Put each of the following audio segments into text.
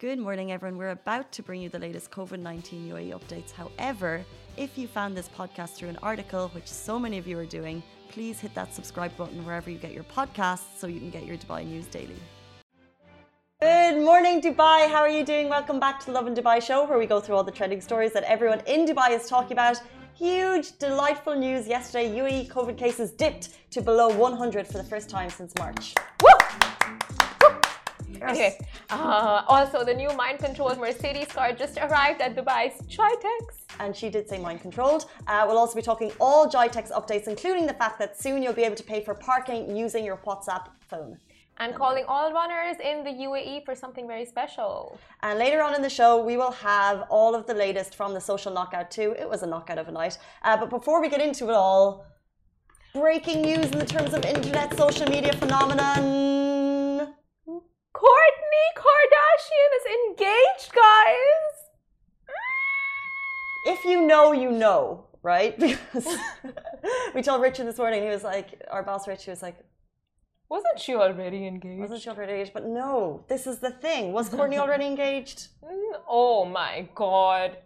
Good morning, everyone. We're about to bring you the latest COVID 19 UAE updates. However, if you found this podcast through an article, which so many of you are doing, please hit that subscribe button wherever you get your podcasts so you can get your Dubai news daily. Good morning, Dubai. How are you doing? Welcome back to the Lovin Dubai show, where we go through all the trending stories that everyone in Dubai is talking about. Huge, delightful news yesterday. UAE COVID cases dipped to below 100 for the first time since March. Anyway, uh, also the new mind controlled Mercedes car just arrived at Dubai's GITEX. And she did say mind controlled. Uh, we'll also be talking all GITEX updates, including the fact that soon you'll be able to pay for parking using your WhatsApp phone. And calling all runners in the UAE for something very special. And later on in the show, we will have all of the latest from the social knockout, too. It was a knockout of a night. Uh, but before we get into it all, breaking news in the terms of internet social media phenomenon. Kourtney Kardashian is engaged, guys. If you know, you know, right? Because we told Richard this morning, he was like, our boss Rich, he was like, wasn't she already engaged? Wasn't she already engaged? But no, this is the thing. Was Kourtney already engaged? Oh my god.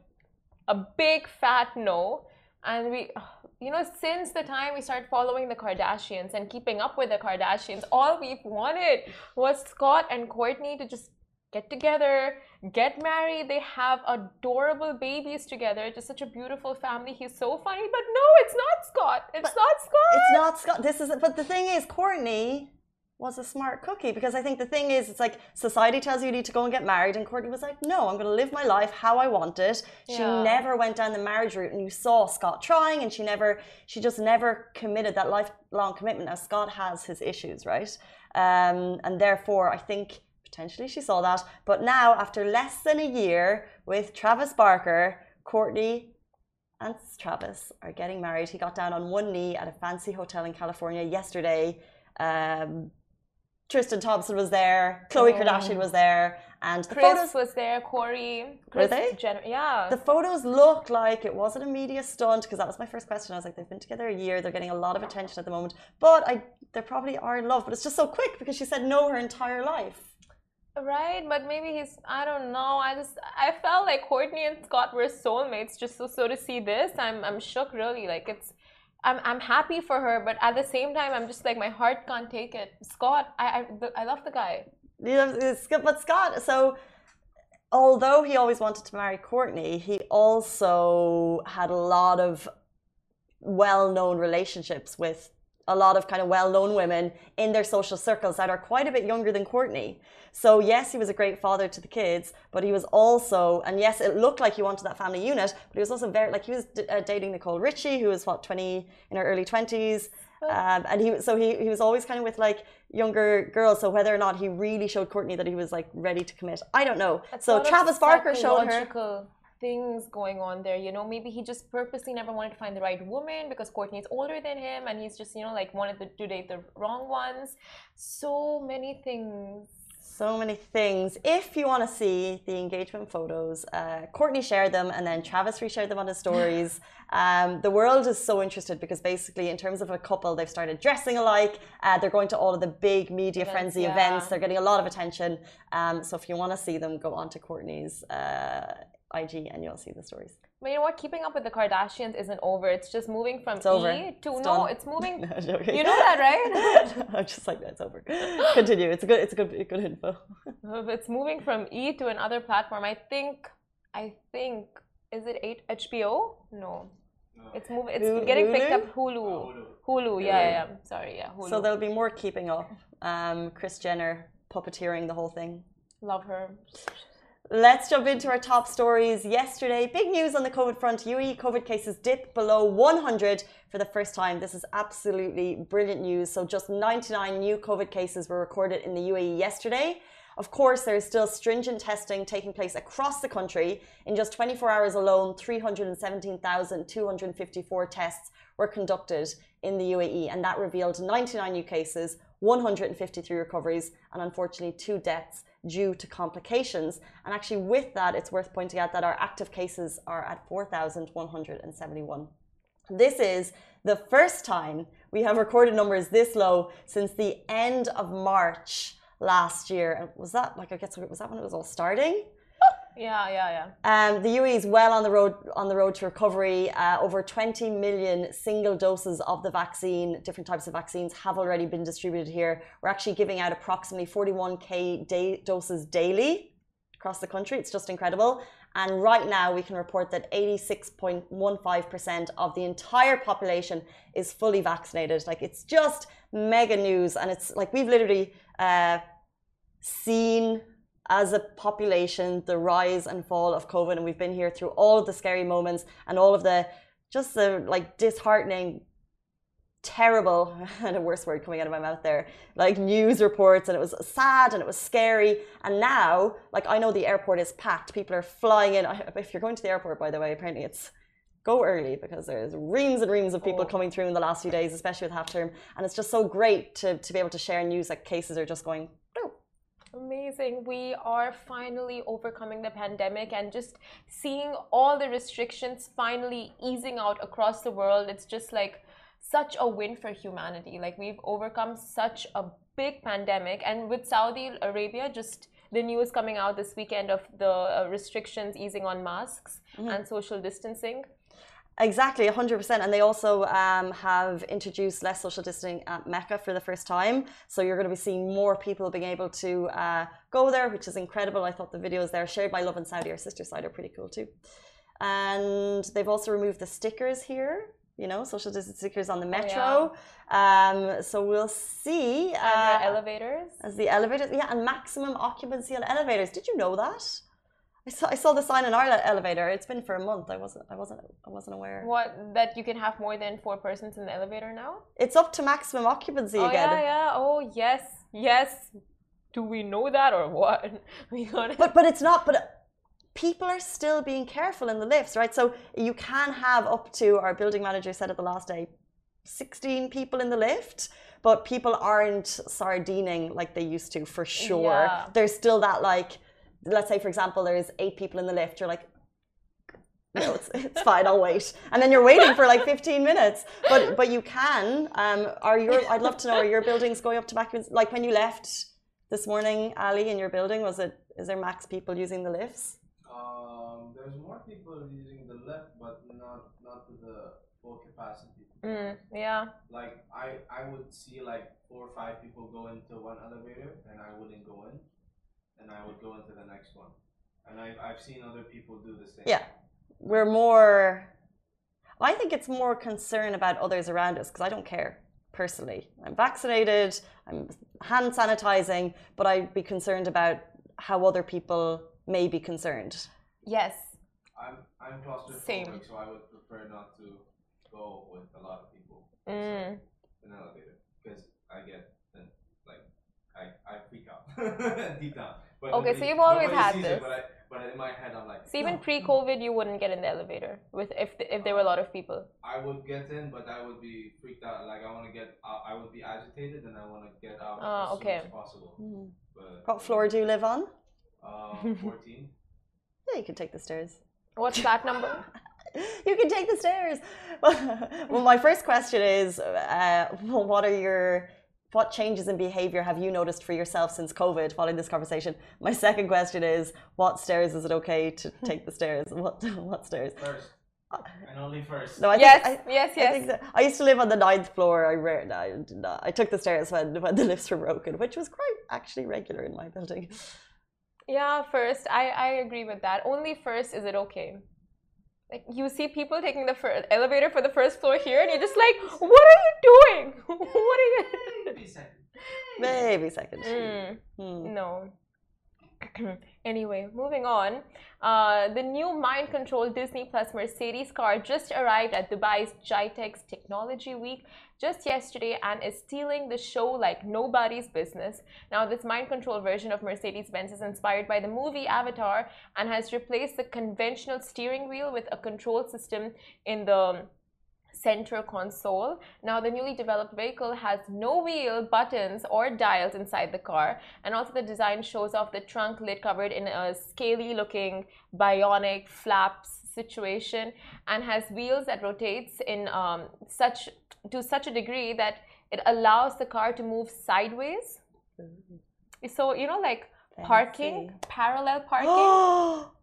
A big fat no. And we oh, you know, since the time we started following the Kardashians and keeping up with the Kardashians, all we've wanted was Scott and Kourtney to just get together, get married. They have adorable babies together. Just such a beautiful family. He's so funny, but no, it's not Scott. It's but not Scott. It's not Scott. This is. But the thing is, Kourtney was a smart cookie because I think the thing is, it's like society tells you you need to go and get married, and Kourtney was like, no, I'm going to live my life how I want it. Yeah. She never went down the marriage route, and you saw Scott trying, and she never, she just never committed that lifelong commitment. As Scott has his issues, right? Um, and therefore, I think potentially she saw that. But now, after less than a year with Travis Barker, Kourtney and Travis are getting married. He got down on one knee at a fancy hotel in California yesterday. Um, Tristan Thompson was there, Khloe oh. Kardashian was there, and the Kris photos was there, Corey. Kris were they? Jenner, yeah. The photos look like it wasn't a media stunt because that was my first question. I was like, they've been together a year, they're getting a lot of attention at the moment, but I they probably are in love. But it's just so quick because she said no her entire life. Right, but maybe he's I don't know. I just I felt like Kourtney and Scott were soulmates. Just so so to see this, I'm I'm shook really. Like it's I'm I'm happy for her, but at the same time, I'm just like my heart can't take it. Scott, I I, I love the guy. Yeah, uh, but Scott. So, although he always wanted to marry Kourtney, he also had a lot of well-known relationships with a lot of kind of well-known women in their social circles that are quite a bit younger than Kourtney. So yes, he was a great father to the kids, but he was also, and yes, it looked like he wanted that family unit, but he was also very like he was uh, dating Nicole Richie, who was what twenty in her early twenties. Um, and he so he, he was always kind of with like younger girls. So whether or not he really showed kourtney that he was like ready to commit, I don't know. That's so Travis Barker showed her things going on there. You know, maybe he just purposely never wanted to find the right woman because Kourtney is older than him and he's just, you know, like wanted to, to date the wrong ones. So many things. So many things. If you want to see the engagement photos, uh, Kourtney shared them and then Travis reshared them on his stories. um, the world is so interested because basically, in terms of a couple, they've started dressing alike. Uh, they're going to all of the big media frenzy yeah. events. They're getting a lot of attention. Um, so if you want to see them, go on to Kourtney's uh, IG and you'll see the stories. But you know what? Keeping up with the Kardashians isn't over. It's just moving from it's over. E to it's no. Done. It's moving. no, you know that, right? I'm just like that's over. Continue. It's a good. It's a good. Good info. it's moving from E to another platform. I think. I think. Is it eight HBO? No. It's moving. It's Hulu? getting picked up. Hulu. Oh, Hulu. Hulu. Yeah, yeah, yeah. Sorry. Yeah. Hulu. So there'll be more keeping up. Um, Kris Jenner puppeteering the whole thing. Love her. Let's jump into our top stories. Yesterday, big news on the COVID front. UAE COVID cases dip below 100 for the first time. This is absolutely brilliant news. So, just 99 new COVID cases were recorded in the UAE yesterday. Of course, there is still stringent testing taking place across the country. In just 24 hours alone, 317,254 tests were conducted in the UAE, and that revealed 99 new cases, 153 recoveries, and unfortunately, two deaths due to complications. And actually, with that, it's worth pointing out that our active cases are at 4,171. This is the first time we have recorded numbers this low since the end of March last year. Was that like I guess was that when it was all starting? Yeah, yeah, yeah. Um, the UAE is well on the road on the road to recovery. Uh, over 20 million single doses of the vaccine, different types of vaccines, have already been distributed here. We're actually giving out approximately 41k day, doses daily across the country. It's just incredible. And right now, we can report that 86.15% of the entire population is fully vaccinated. Like it's just mega news, and it's like we've literally uh, seen as a population the rise and fall of COVID, and we've been here through all of the scary moments and all of the just the like disheartening, terrible and a worse word coming out of my mouth there, like news reports, and it was sad and it was scary. And now, like I know the airport is packed, people are flying in. If you're going to the airport, by the way, apparently it's go early because there's reams and reams of people oh. coming through in the last few days, especially with half term. And it's just so great to, to be able to share news that cases are just going Amazing. We are finally overcoming the pandemic and just seeing all the restrictions finally easing out across the world. It's just like such a win for humanity. Like we've overcome such a big pandemic. And with Saudi Arabia, just the news coming out this weekend of the uh, restrictions easing on masks mm-hmm. and social distancing. Exactly, 100%. And they also um, have introduced less social distancing at Mecca for the first time. So you're going to be seeing more people being able to uh, go there, which is incredible. I thought the videos there shared by Lovin Saudi, our sister side, are pretty cool too. And they've also removed the stickers here, you know, social distancing stickers on the metro. Oh, yeah. um, so we'll see. Uh, elevators? As the elevators, yeah, and maximum occupancy on elevators. Did you know that? I saw, I saw the sign in our elevator. It's been for a month. I wasn't I wasn't I wasn't aware. What that you can have more than four persons in the elevator now? It's up to maximum occupancy oh, again. Yeah, yeah. Oh yes, yes. Do we know that or what? We got it. But but it's not. But people are still being careful in the lifts, right? So you can have up to our building manager said at the last day, sixteen people in the lift. But people aren't sardining like they used to for sure. Yeah. There's still that like let's say for example there's eight people in the lift you're like no it's, it's fine i'll wait. And then you're waiting for like 15 minutes. But but you can um are your i'd love to know are your buildings going up to max like when you left this morning ali in your building was it is there max people using the lifts? Um there's more people using the lift but not not to the full capacity. Mm, yeah. Like i i would see like four or five people go into one elevator and i wouldn't go in and I would go into the next one. And I've, I've seen other people do the same. Yeah. We're more, I think it's more concern about others around us because I don't care personally. I'm vaccinated, I'm hand sanitizing, but I'd be concerned about how other people may be concerned. Yes. I'm, I'm claustrophobic, Same. so I would prefer not to go with a lot of people mm. in an elevator because I get like, I, I freak out deep down. But okay, nobody, so you've always had this. It, but, I, but in my head, I'm like. So even no. pre-COVID, you wouldn't get in the elevator with if if there were a lot of people. I would get in, but I would be freaked out. Like I want to get, out, I would be agitated, and I want to get out uh, as okay. soon as possible. Mm-hmm. But, what floor do you live on? Uh, fourteen. yeah, you can take the stairs. What's that number? you can take the stairs. well, my first question is, uh, what are your what changes in behavior have you noticed for yourself since COVID following this conversation? My second question is, what stairs is it okay to take the stairs? What what stairs? First. Uh, and only first. No, I yes, I, yes, yes. I, that, I, used to live on the ninth floor. I rare, I, I took the stairs when, when the lifts were broken, which was quite actually regular in my building. Yeah, first, I, I agree with that. Only first is it okay. Like you see people taking the first elevator for the first floor here, and you're just like, "What are you doing? what are you?" Maybe second. Maybe second. Mm. Hmm. No. anyway, moving on. Uh, the new mind control Disney Plus Mercedes car just arrived at Dubai's GITEX Technology Week just yesterday and is stealing the show like nobody's business. Now, this mind control version of Mercedes Benz is inspired by the movie Avatar and has replaced the conventional steering wheel with a control system in the center console. Now, the newly developed vehicle has no wheel, buttons, or dials inside the car. And also, the design shows off the trunk lid covered in a scaly looking bionic flaps situation and has wheels that rotates in um, such to such a degree that it allows the car to move sideways. So you know, like parking, parallel parking.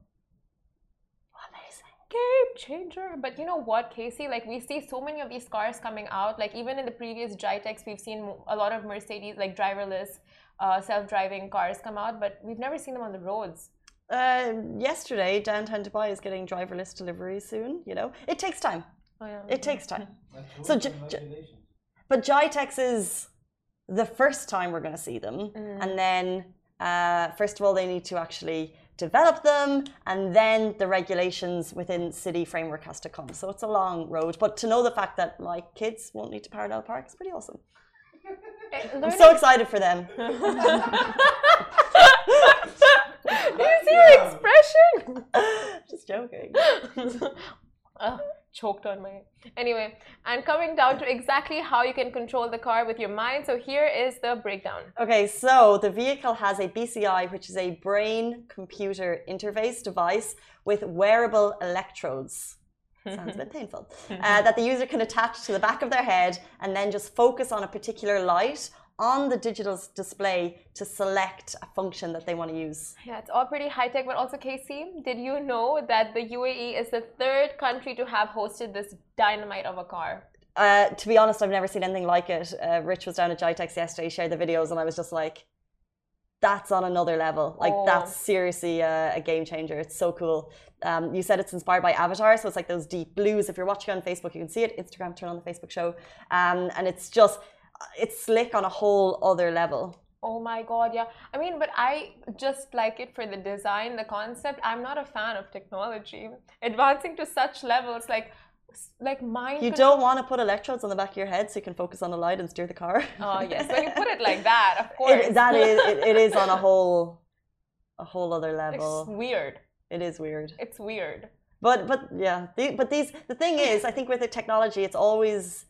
Amazing. Game changer. But you know what, Casey? Like we see so many of these cars coming out. Like even in the previous GITEX, we've seen a lot of Mercedes, like driverless, uh, self-driving cars come out, but we've never seen them on the roads. Uh, yesterday, downtown Dubai is getting driverless delivery soon. You know, it takes time. Oh, yeah. It takes time. so, j- j- but GITEX is the first time we're going to see them, Mm. and then uh, first of all, they need to actually develop them, and then the regulations within city framework has to come. So it's a long road. But to know the fact that my kids won't need to parallel park is pretty awesome. I'm so excited for them. You see your expression? Just joking. uh, choked on my anyway and coming down to exactly how you can control the car with your mind so here is the breakdown Okay, so the vehicle has a BCI, which is a brain computer interface device with wearable electrodes. Sounds a bit painful. Uh, that the user can attach to the back of their head and then just focus on a particular light on the digital display to select a function that they want to use. yeah it's all pretty high tech but also casey did you know that the uae is the third country to have hosted this dynamite of a car Uh, to be honest, I've never seen anything like it. Uh, Rich was down at GITEX yesterday, shared the videos, and I was just like, that's on another level. Like, Oh. that's seriously a, a game changer. It's so cool. Um, you said it's inspired by Avatar, so it's like those deep blues. If you're watching on Facebook, you can see it. Instagram, turn on the Facebook show. Um, and it's just, it's slick on a whole other level. Oh my god, yeah. I mean, but I just like it for the design, the concept. I'm not a fan of technology. Advancing to such levels, like, like mind. You don't want to put electrodes on the back of your head so you can focus on the light and steer the car. Oh yes, when you put it like that, of course. It, that is, it, it is on a whole, a whole other It's level. weird. It is weird. It's weird. But but yeah, the, but these the thing is, I think with the technology, it's always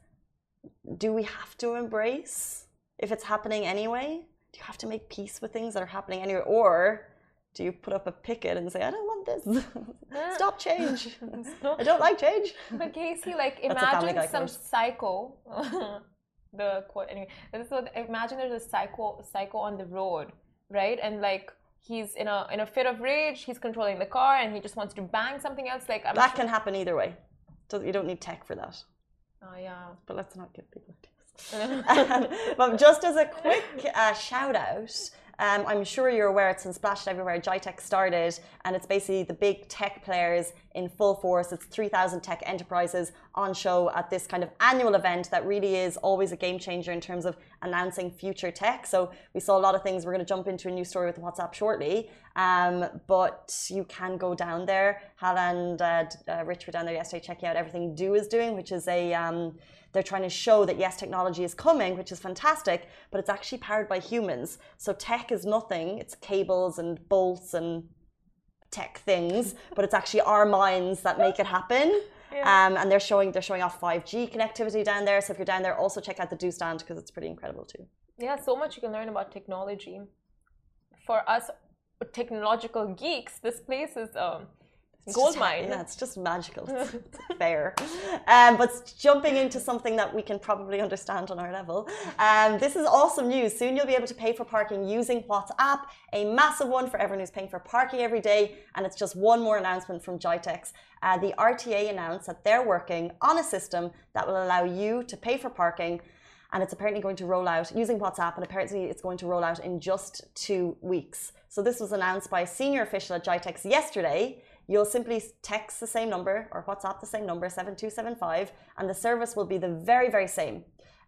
do we have to embrace if it's happening anyway? Do you have to make peace with things that are happening anyway, or do you put up a picket and say, I don't want this, stop change, I don't like change? But Casey, like imagine some quote. psycho. the quote anyway. So imagine there's a psycho psycho on the road, right? And like he's in a in a fit of rage, he's controlling the car and he just wants to bang something else. Like I'm That sure- can happen either way. So you don't need tech for that. Oh yeah. But let's not give people ideas. But just as a quick uh, shout out, um, I'm sure you're aware it's been splashed everywhere. GITEX started, and it's basically the big tech players in full force. It's 3,000 tech enterprises on show at this kind of annual event that really is always a game changer in terms of announcing future tech. So we saw a lot of things. We're going to jump into a new story with WhatsApp shortly, um, but you can go down there. Hal and uh, uh, Rich were down there yesterday checking out everything du is doing, which is a um, they're trying to show that yes, technology is coming, which is fantastic, but it's actually powered by humans. So tech is nothing; it's cables and bolts and tech things, but it's actually our minds that make it happen. Um, and they're showing they're showing off 5G connectivity down there. So if you're down there, also check out the du stand because it's pretty incredible too. Yeah, so much you can learn about technology. For us technological geeks, this place is um It's gold mine. Yeah, it's just magical. It's, it's fair. Um, but jumping into something that we can probably understand on our level, um, this is awesome news. Soon you'll be able to pay for parking using WhatsApp, a massive one for everyone who's paying for parking every day. And it's just one more announcement from GITEX. Uh, the RTA announced that they're working on a system that will allow you to pay for parking. And it's apparently going to roll out using WhatsApp, and apparently it's going to roll out in just two weeks. So this was announced by a senior official at GITEX yesterday. You'll simply text the same number or WhatsApp the same number, 7275, and the service will be the very, very same.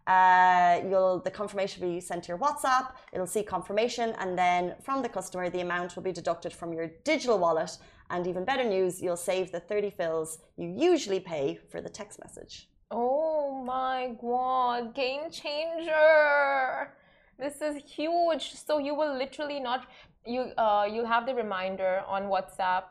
Uh, you'll the confirmation will be sent to your WhatsApp. It'll see confirmation, and then from the customer, the amount will be deducted from your digital wallet. And even better news, you'll save the 30 fils you usually pay for the text message. Oh my god, game changer! This is huge. So you will literally not you uh you'll have the reminder on WhatsApp.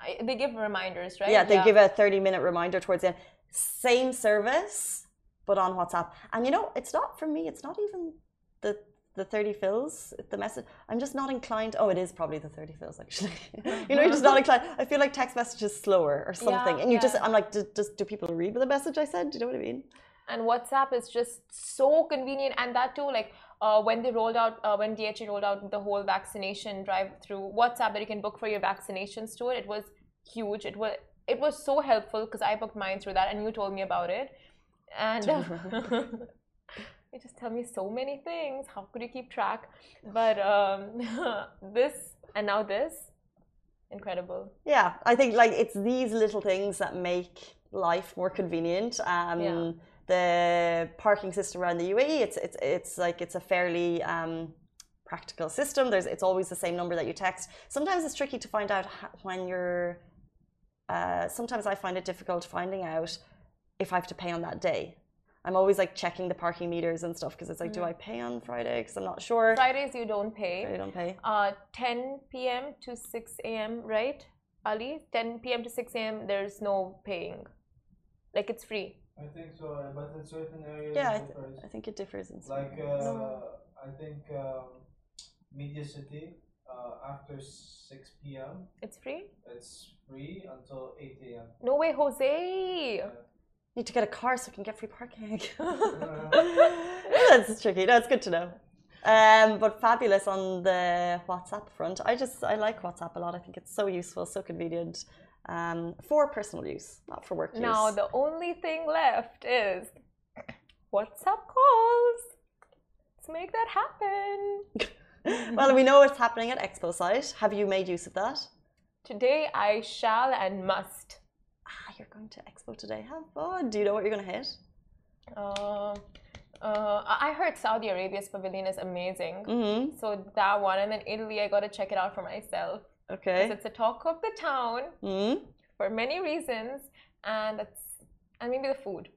I, they give reminders, right? Yeah, they give a 30 minute reminder towards the end. Same service, but on WhatsApp. And you know, it's not for me, it's not even the the 30 fils, the message. I'm just not inclined. Oh, it is probably the 30 fils, actually. you know, you're just not inclined. I feel like text message is slower or something. and you just. I'm like, do, does, do people read the message I said? Do you know what I mean? and WhatsApp is just so convenient, and that too, like uh, when they rolled out, uh, when DHA rolled out the whole vaccination drive through WhatsApp that you can book for your vaccinations to it, it was huge. It was it was so helpful because I booked mine through that, and you told me about it. And you just tell me so many things. How could you keep track? But um, this and now this, incredible. Yeah, I think like it's these little things that make life more convenient. Um, yeah. The parking system around the UAE, it's it's it's like it's a fairly um, practical system. There's it's always the same number that you text. Sometimes it's tricky to find out when you're. Uh, sometimes I find it difficult finding out if I have to pay on that day. I'm always like checking the parking meters and stuff because it's like, mm. do I pay on Friday? Because I'm not sure. Fridays you don't pay. Friday don't pay. Uh, 10 p.m. to 6 a.m. Right, Ali? 10 p.m. to 6 a.m. There's no paying. Like it's free. I think so, uh, but in certain areas. Yeah, I, th I, think it differs in certain Like uh, I think um, Media City uh, after 6 p.m. It's free. It's free until 8 a.m. No way, Jose. Yeah need to get a car so I can get free parking. That's tricky. No, it's good to know. Um, but fabulous on the WhatsApp front. I just I like WhatsApp a lot. I think it's so useful, so convenient um, for personal use, not for work use. Now the only thing left is WhatsApp calls. Let's make that happen. well, we know it's happening at Expo site. Have you made use of that? Today I shall and must Ah, you're going to Expo today. Have fun. Do you know what you're going to hit? Uh, uh, I heard Saudi Arabia's pavilion is amazing. Mm-hmm. So that one, and then Italy, I got to check it out for myself. Okay. Because it's a talk of the town mm-hmm. for many reasons, and that's and maybe the food.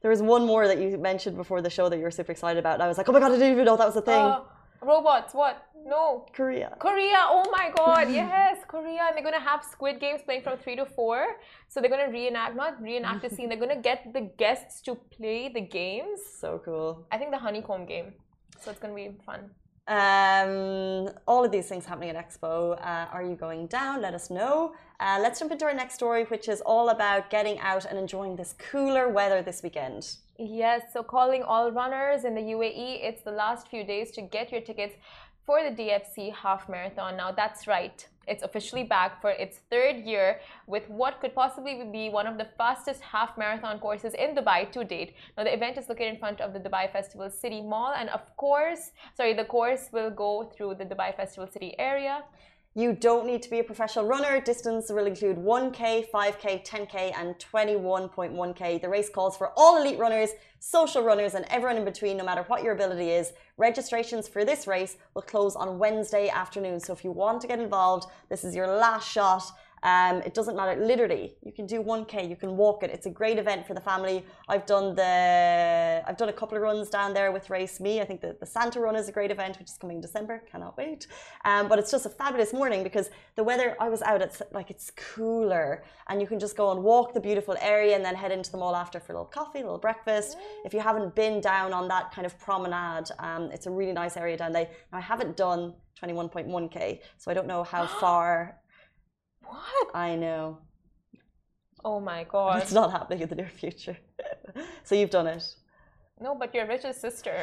There was one more that you mentioned before the show that you were super excited about, and I was like, oh my god, I didn't even know that was a thing. Uh, robots, what? No. Korea. Korea. Oh my God. yes, Korea. And they're going to have Squid Games playing from 3 to 4. So they're going to reenact, not reenact the scene, they're going to get the guests to play the games. So cool. I think the honeycomb game. So it's going to be fun. Um, all of these things happening at Expo. Uh, are you going down? Let us know. Uh, let's jump into our next story, which is all about getting out and enjoying this cooler weather this weekend. Yes, so calling all runners in the UAE, it's the last few days to get your tickets for the DFC Half Marathon. Now, that's right. It's officially back for its third year with what could possibly be one of the fastest half marathon courses in Dubai to date. Now, the event is located in front of the Dubai Festival City Mall, and of course, sorry, the course will go through the Dubai Festival City area. You don't need to be a professional runner. Distance will include 1K, 5K, 10K, and 21.1K. The race calls for all elite runners, social runners, and everyone in between, no matter what your ability is. Registrations for this race will close on Wednesday afternoon. So if you want to get involved, this is your last shot. Um, it doesn't matter. Literally, you can do 1k. You can walk it. It's a great event for the family. I've done the I've done a couple of runs down there with Race Me. I think the, the Santa Run is a great event, which is coming in December. Cannot wait. Um, but it's just a fabulous morning because the weather. I was out. It's like it's cooler, and you can just go and walk the beautiful area, and then head into the mall after for a little coffee, a little breakfast. If you haven't been down on that kind of promenade, um, it's a really nice area down there. Now I haven't done 21.1k, so I don't know how far what? I know. Oh my god. It's not happening in the near future. so you've done it. No, but you're Rich's sister.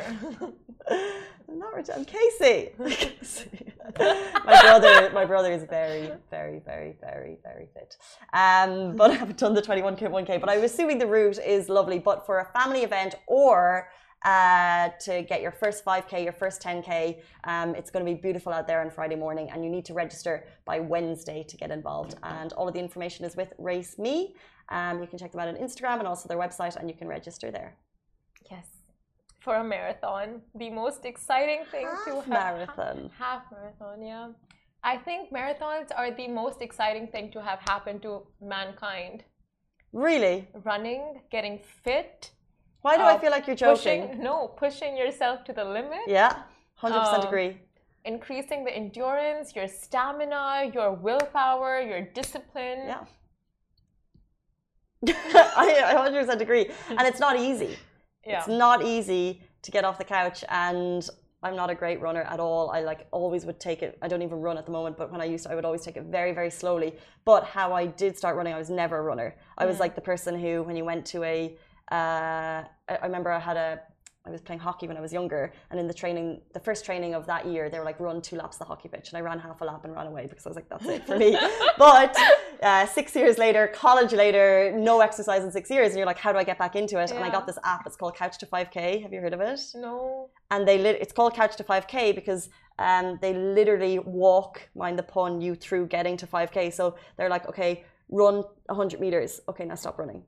I'm not Rich. I'm Casey. my brother, my brother is very, very, very, very, very fit. Um, but I haven't done the 21k, 1k. But I'm assuming the route is lovely. But for a family event or uh, to get your first 5K, your first 10K. Um, it's going to be beautiful out there on Friday morning, and you need to register by Wednesday to get involved. And all of the information is with Race Me. Um, you can check them out on Instagram and also their website, and you can register there. Yes. For a marathon, the most exciting thing half to have. Marathon. Half marathon, yeah. I think marathons are the most exciting thing to have happened to mankind. Really? Running, getting fit, why do uh, I feel like you're joking? Pushing, no, pushing yourself to the limit. Yeah, 100% um, agree. Increasing the endurance, your stamina, your willpower, your discipline. Yeah. I, I 100% agree. And it's not easy. Yeah. It's not easy to get off the couch and I'm not a great runner at all. I like always would take it. I don't even run at the moment, but when I used to, I would always take it very, very slowly. But how I did start running, I was never a runner. I was mm. like the person who, when you went to a uh, I, I, remember I had a I was playing hockey when I was younger, and in the training, the first training of that year, they were like run two laps the hockey pitch, and I ran half a lap and ran away because I was like, that's it for me. but uh, six years later, college later, no exercise in six years, and you're like, how do I get back into it? Yeah. And I got this app. It's called Couch to 5K. Have you heard of it? No. And they lit- it's called Couch to 5K because um, they literally walk, mind the pun, you through getting to 5K. So they're like, okay, run 100 meters. Okay, now stop running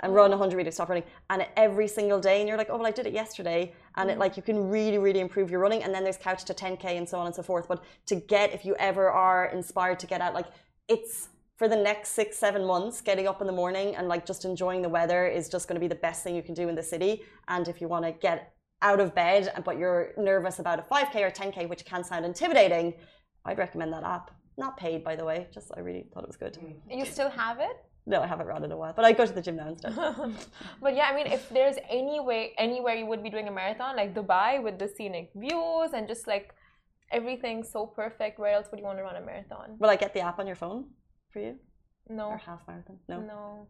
and run 100 mm. meters, stop running, and every single day, and you're like, oh well, I did it yesterday, and it mm. like you can really, really improve your running, and then there's couch to 10k and so on and so forth. But to get, if you ever are inspired to get out, like it's for the next six, seven months, getting up in the morning and like just enjoying the weather is just going to be the best thing you can do in the city. And if you want to get out of bed, but you're nervous about a 5k or 10k, which can sound intimidating, I'd recommend that app. Not paid, by the way. Just I really thought it was good. Mm. You still have it? No, I haven't run in a while, but I go to the gym now instead. but yeah, I mean, if there's any way, anywhere you would be doing a marathon, like Dubai with the scenic views and just like everything so perfect, where else would you want to run a marathon? Will I get the app on your phone for you? No. Or half marathon? No. No.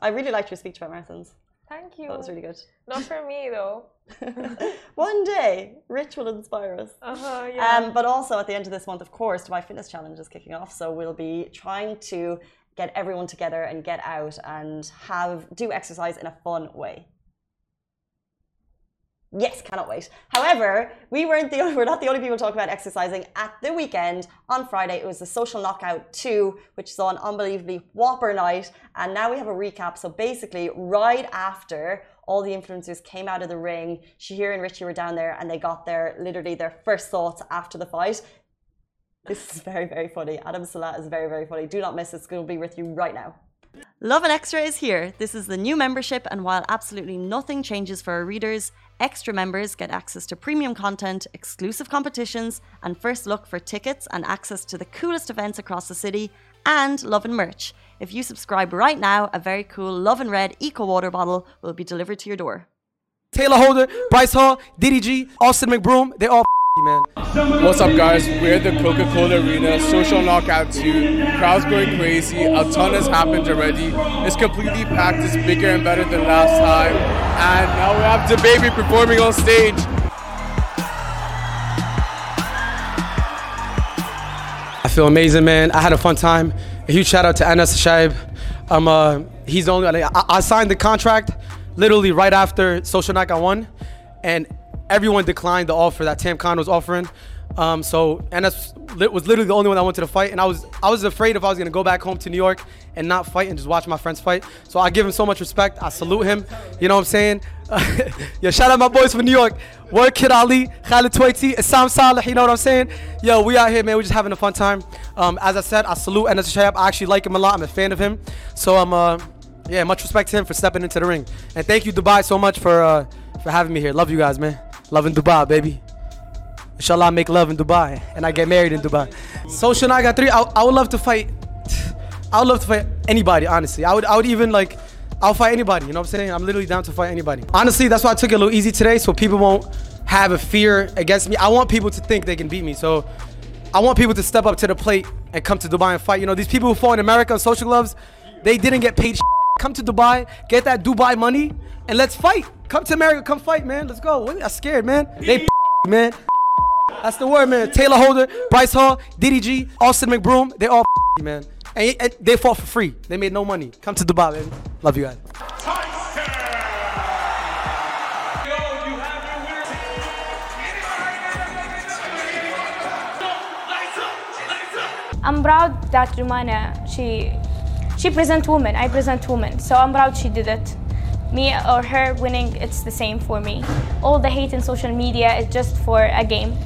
I really liked your speech about marathons. Thank you. That was really good. Not for me though. One day, Rich will inspire us. Uh-huh, yeah. Um, but also at the end of this month, of course, Dubai Fitness Challenge is kicking off. So we'll be trying to get everyone together and get out and have do exercise in a fun way. Yes, cannot wait. However, we weren't the we're not the only people talking about exercising. At the weekend on Friday, it was the Social Knockout 2, which saw an unbelievably whopper night. And now we have a recap. So basically, right after all the influencers came out of the ring, Shahir and Richie were down there and they got their literally their first thoughts after the fight. This is very, very funny. Adam Saleh is very, very funny. Do not miss it. It's going to be with you right now. Lovin Extra is here. This is the new membership, and while absolutely nothing changes for our readers, extra members get access to premium content, exclusive competitions, and first look for tickets and access to the coolest events across the city, and love and merch. If you subscribe right now, a very cool Love and Red Eco Water bottle will be delivered to your door. Tayler Holder, Bryce Hall, DDG, Austin McBroom, they all man. What's up, guys? We're at the Coca Cola Arena, Social Knockout 2. Crowd's going crazy. A ton has happened already. It's completely packed. It's bigger and better than last time. And now we have the baby performing on stage. I feel amazing, man. I had a fun time. A huge shout out to Anas Shaib. Um, uh, he's the only. I, I signed the contract literally right after Social Knockout 1, and everyone declined the offer that Tam Khan was offering. Um, so that's was literally the only one I wanted to fight, and I was I was afraid if I was gonna go back home to New York and not fight and just watch my friends fight. So I give him so much respect. I salute him. You know what I'm saying? yeah, shout out my boys from New York. Word Kid Ali, Khalid Twaiti, Isam Saleh. You know what I'm saying? Yo, we out here, man. We're just having a fun time. Um, as I said, I salute Anas Shayab. I actually like him a lot. I'm a fan of him. So I'm uh, yeah, much respect to him for stepping into the ring. And thank you Dubai so much for uh, for having me here. Love you guys, man. Love in Dubai, baby. Inshallah, I make love in Dubai and I get married in Dubai. Social Naga 3, I, I would love to fight. I would love to fight anybody, honestly. I would, I would even like, I'll fight anybody, you know what I'm saying? I'm literally down to fight anybody. Honestly, that's why I took it a little easy today so people won't have a fear against me. I want people to think they can beat me. So I want people to step up to the plate and come to Dubai and fight. You know, these people who fought in America on social gloves, they didn't get paid. Come to Dubai, get that Dubai money, and let's fight. Come to America, come fight, man. Let's go. I'm scared, man. They man. That's the word, man. Tayler Holder, Bryce Hall, DDG, Austin McBroom, they all man. And, and they fought for free. They made no money. Come to Dubai, man. Love you guys. I'm proud that Rumana, she she present women, I present women. So I'm proud she did it me or her winning, it's the same for me. All the hate in social media is just for a game.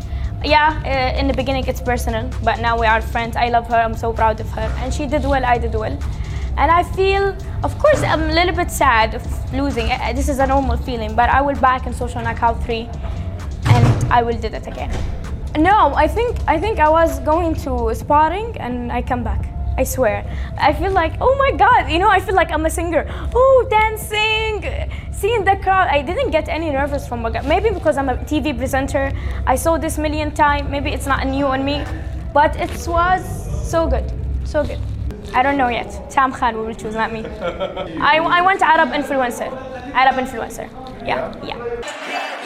Yeah, uh, in the beginning it's personal, but now we are friends. I love her, I'm so proud of her. And she did well, I did well. And I feel, of course, I'm a little bit sad of losing. This is a normal feeling, but I will back in Social Knockout 3 and I will do it again. No, I think I think I was going to sparring and I come back. I swear. I feel like, oh my God, you know, I feel like I'm a singer. Oh, dancing, seeing the crowd. I didn't get any nervous from Maybe because I'm a TV presenter. I saw this million times. Maybe it's not new on me, but it was so good, so good. I don't know yet. Tam Khan will choose, not me. I, I want Arab influencer. Arab influencer. Yeah, yeah.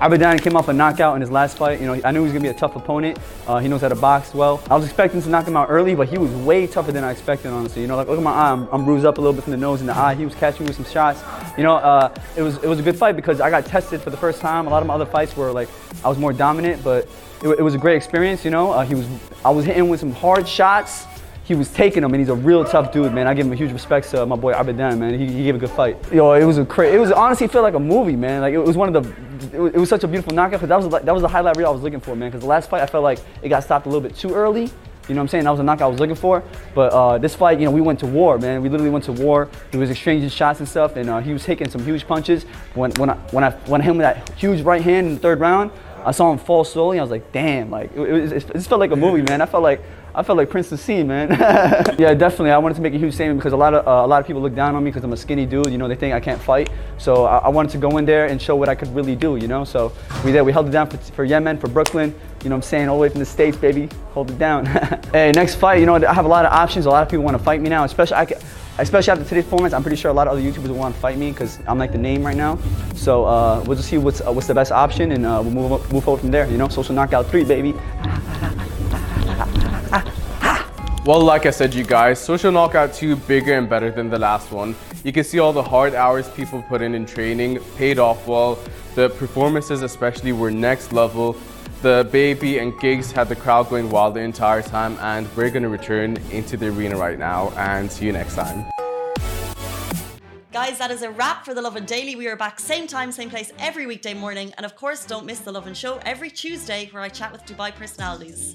Abadan came off a knockout in his last fight. You know, I knew he was gonna be a tough opponent. Uh, he knows how to box well. I was expecting to knock him out early, but he was way tougher than I expected, honestly. You know, like look at my eye, I'm, I'm bruised up a little bit from the nose and the eye. He was catching me with some shots. You know, uh, it was it was a good fight because I got tested for the first time. A lot of my other fights were like I was more dominant, but it, it was a great experience. You know, uh, he was I was hitting with some hard shots he was taking him, and he's a real tough dude, man. I give him a huge respect to my boy Abadan, man. He, he gave a good fight. Yo, it was a cra- It was honestly felt like a movie, man. Like it was one of the. It was, it was such a beautiful knockout that was that was the highlight reel I was looking for, man. Because the last fight I felt like it got stopped a little bit too early. You know what I'm saying? That was the knockout I was looking for. But uh, this fight, you know, we went to war, man. We literally went to war. He was exchanging shots and stuff, and uh, he was taking some huge punches. When when I when I when I hit him with that huge right hand in the third round, I saw him fall slowly. I was like, damn, like it, it, it, it felt like a movie, man. I felt like I felt like Prince of Sea, man. yeah, definitely. I wanted to make a huge statement because a lot of uh, a lot of people look down on me because I'm a skinny dude. You know, they think I can't fight. So I, I, wanted to go in there and show what I could really do. You know, so we did. We held it down for, for Yemen, for Brooklyn. You know, I'm saying all the way from the states, baby. Hold it down. hey, next fight. You know, I have a lot of options. A lot of people want to fight me now, especially I. Can, especially after today's performance, I'm pretty sure a lot of other YouTubers will want to fight me because I'm like the name right now. So uh, we'll just see what's uh, what's the best option, and uh, we'll move move forward from there. You know, social knockout three, baby. Well, like I said, you guys, Social Knockout 2 bigger and better than the last one. You can see all the hard hours people put in in training paid off well. The performances especially were next level. The baby and gigs had the crowd going wild the entire time and we're going to return into the arena right now and see you next time. Guys, that is a wrap for The Lovin Daily. We are back same time, same place every weekday morning. And of course, don't miss The Lovin Show every Tuesday where I chat with Dubai personalities.